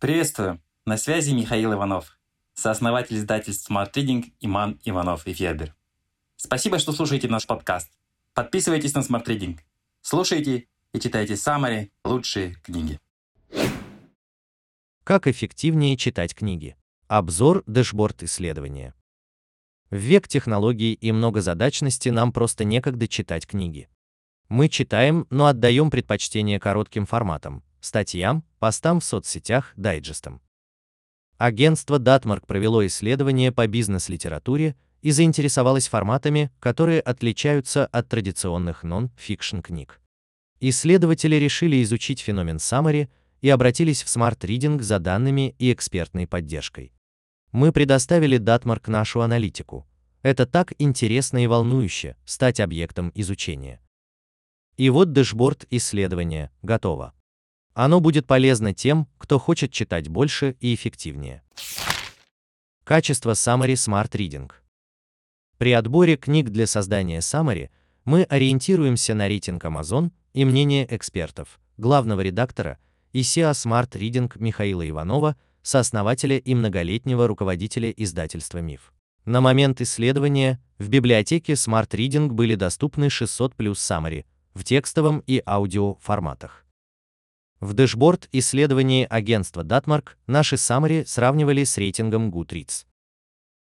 Приветствую! На связи Михаил Иванов, сооснователь издательств Smart Reading Иман Иванов и Федер. Спасибо, что слушаете наш подкаст. Подписывайтесь на Smart Reading. Слушайте и читайте самые лучшие книги. Как эффективнее читать книги? Обзор дэшборд исследования. В век технологий и многозадачности нам просто некогда читать книги. Мы читаем, но отдаем предпочтение коротким форматам, статьям, постам в соцсетях, дайджестам. Агентство Datmark провело исследование по бизнес-литературе и заинтересовалось форматами, которые отличаются от традиционных нон-фикшн книг. Исследователи решили изучить феномен summary и обратились в Smart Reading за данными и экспертной поддержкой. Мы предоставили Datmark нашу аналитику. Это так интересно и волнующе стать объектом изучения. И вот dashboard исследования готово. Оно будет полезно тем, кто хочет читать больше и эффективнее. Качество Summary Smart Reading. При отборе книг для создания Summary мы ориентируемся на рейтинг Amazon и мнение экспертов, главного редактора и SEO Smart Reading Михаила Иванова, сооснователя и многолетнего руководителя издательства МИФ. На момент исследования в библиотеке Smart Reading были доступны 600 плюс Summary в текстовом и аудио форматах. В дэшборд исследований агентства Datmark наши summary сравнивали с рейтингом Goodreads.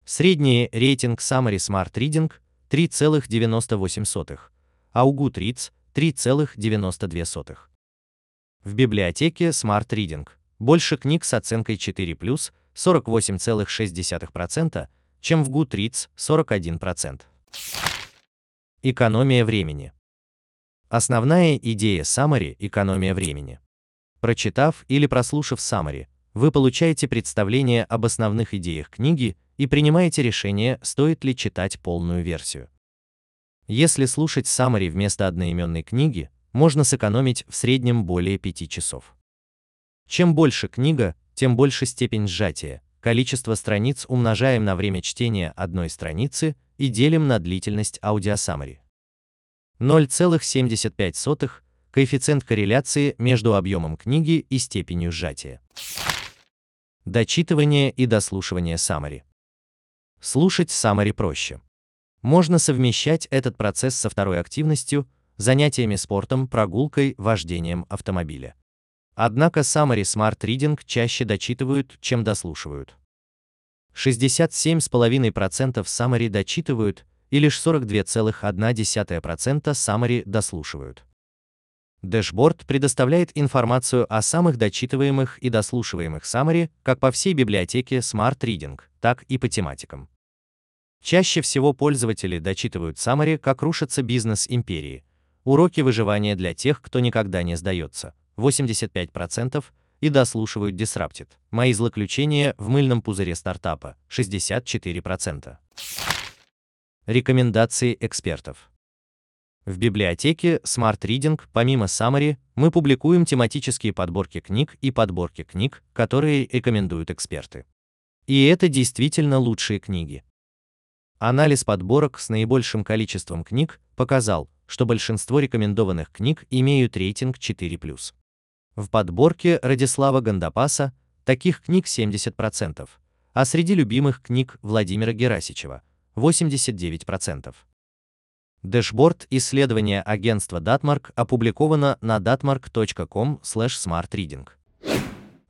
Средний рейтинг Summary Smart Reading 3,98, а у Goodreads 3,92. В библиотеке Smart Reading больше книг с оценкой 4+, 48,6%, чем в Goodreads 41%. Экономия времени. Основная идея Summary – экономия времени. Прочитав или прослушав summary, вы получаете представление об основных идеях книги и принимаете решение, стоит ли читать полную версию. Если слушать summary вместо одноименной книги, можно сэкономить в среднем более 5 часов. Чем больше книга, тем больше степень сжатия. Количество страниц умножаем на время чтения одной страницы и делим на длительность аудиосаммари. 0,75 коэффициент корреляции между объемом книги и степенью сжатия. Дочитывание и дослушивание summary. Слушать summary проще. Можно совмещать этот процесс со второй активностью, занятиями спортом, прогулкой, вождением автомобиля. Однако summary Smart Reading чаще дочитывают, чем дослушивают. 67,5% summary дочитывают, и лишь 42,1% summary дослушивают. Дэшборд предоставляет информацию о самых дочитываемых и дослушиваемых summary как по всей библиотеке Smart Reading, так и по тематикам. Чаще всего пользователи дочитывают summary «Как рушится бизнес империи», уроки выживания для тех, кто никогда не сдается, 85%, и дослушивают Disrupted, мои злоключения в мыльном пузыре стартапа, 64%. Рекомендации экспертов. В библиотеке Smart Reading, помимо Summary, мы публикуем тематические подборки книг и подборки книг, которые рекомендуют эксперты. И это действительно лучшие книги. Анализ подборок с наибольшим количеством книг показал, что большинство рекомендованных книг имеют рейтинг 4+. В подборке Радислава Гандапаса таких книг 70%, а среди любимых книг Владимира Герасичева 89%. Dashboard исследования агентства Datmark опубликовано на datmark.com/smartreading.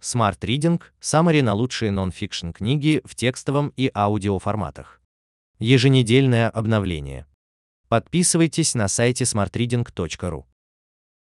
Smart Reading – summary на лучшие нон-фикшн книги в текстовом и аудиоформатах. Еженедельное обновление. Подписывайтесь на сайте smartreading.ru.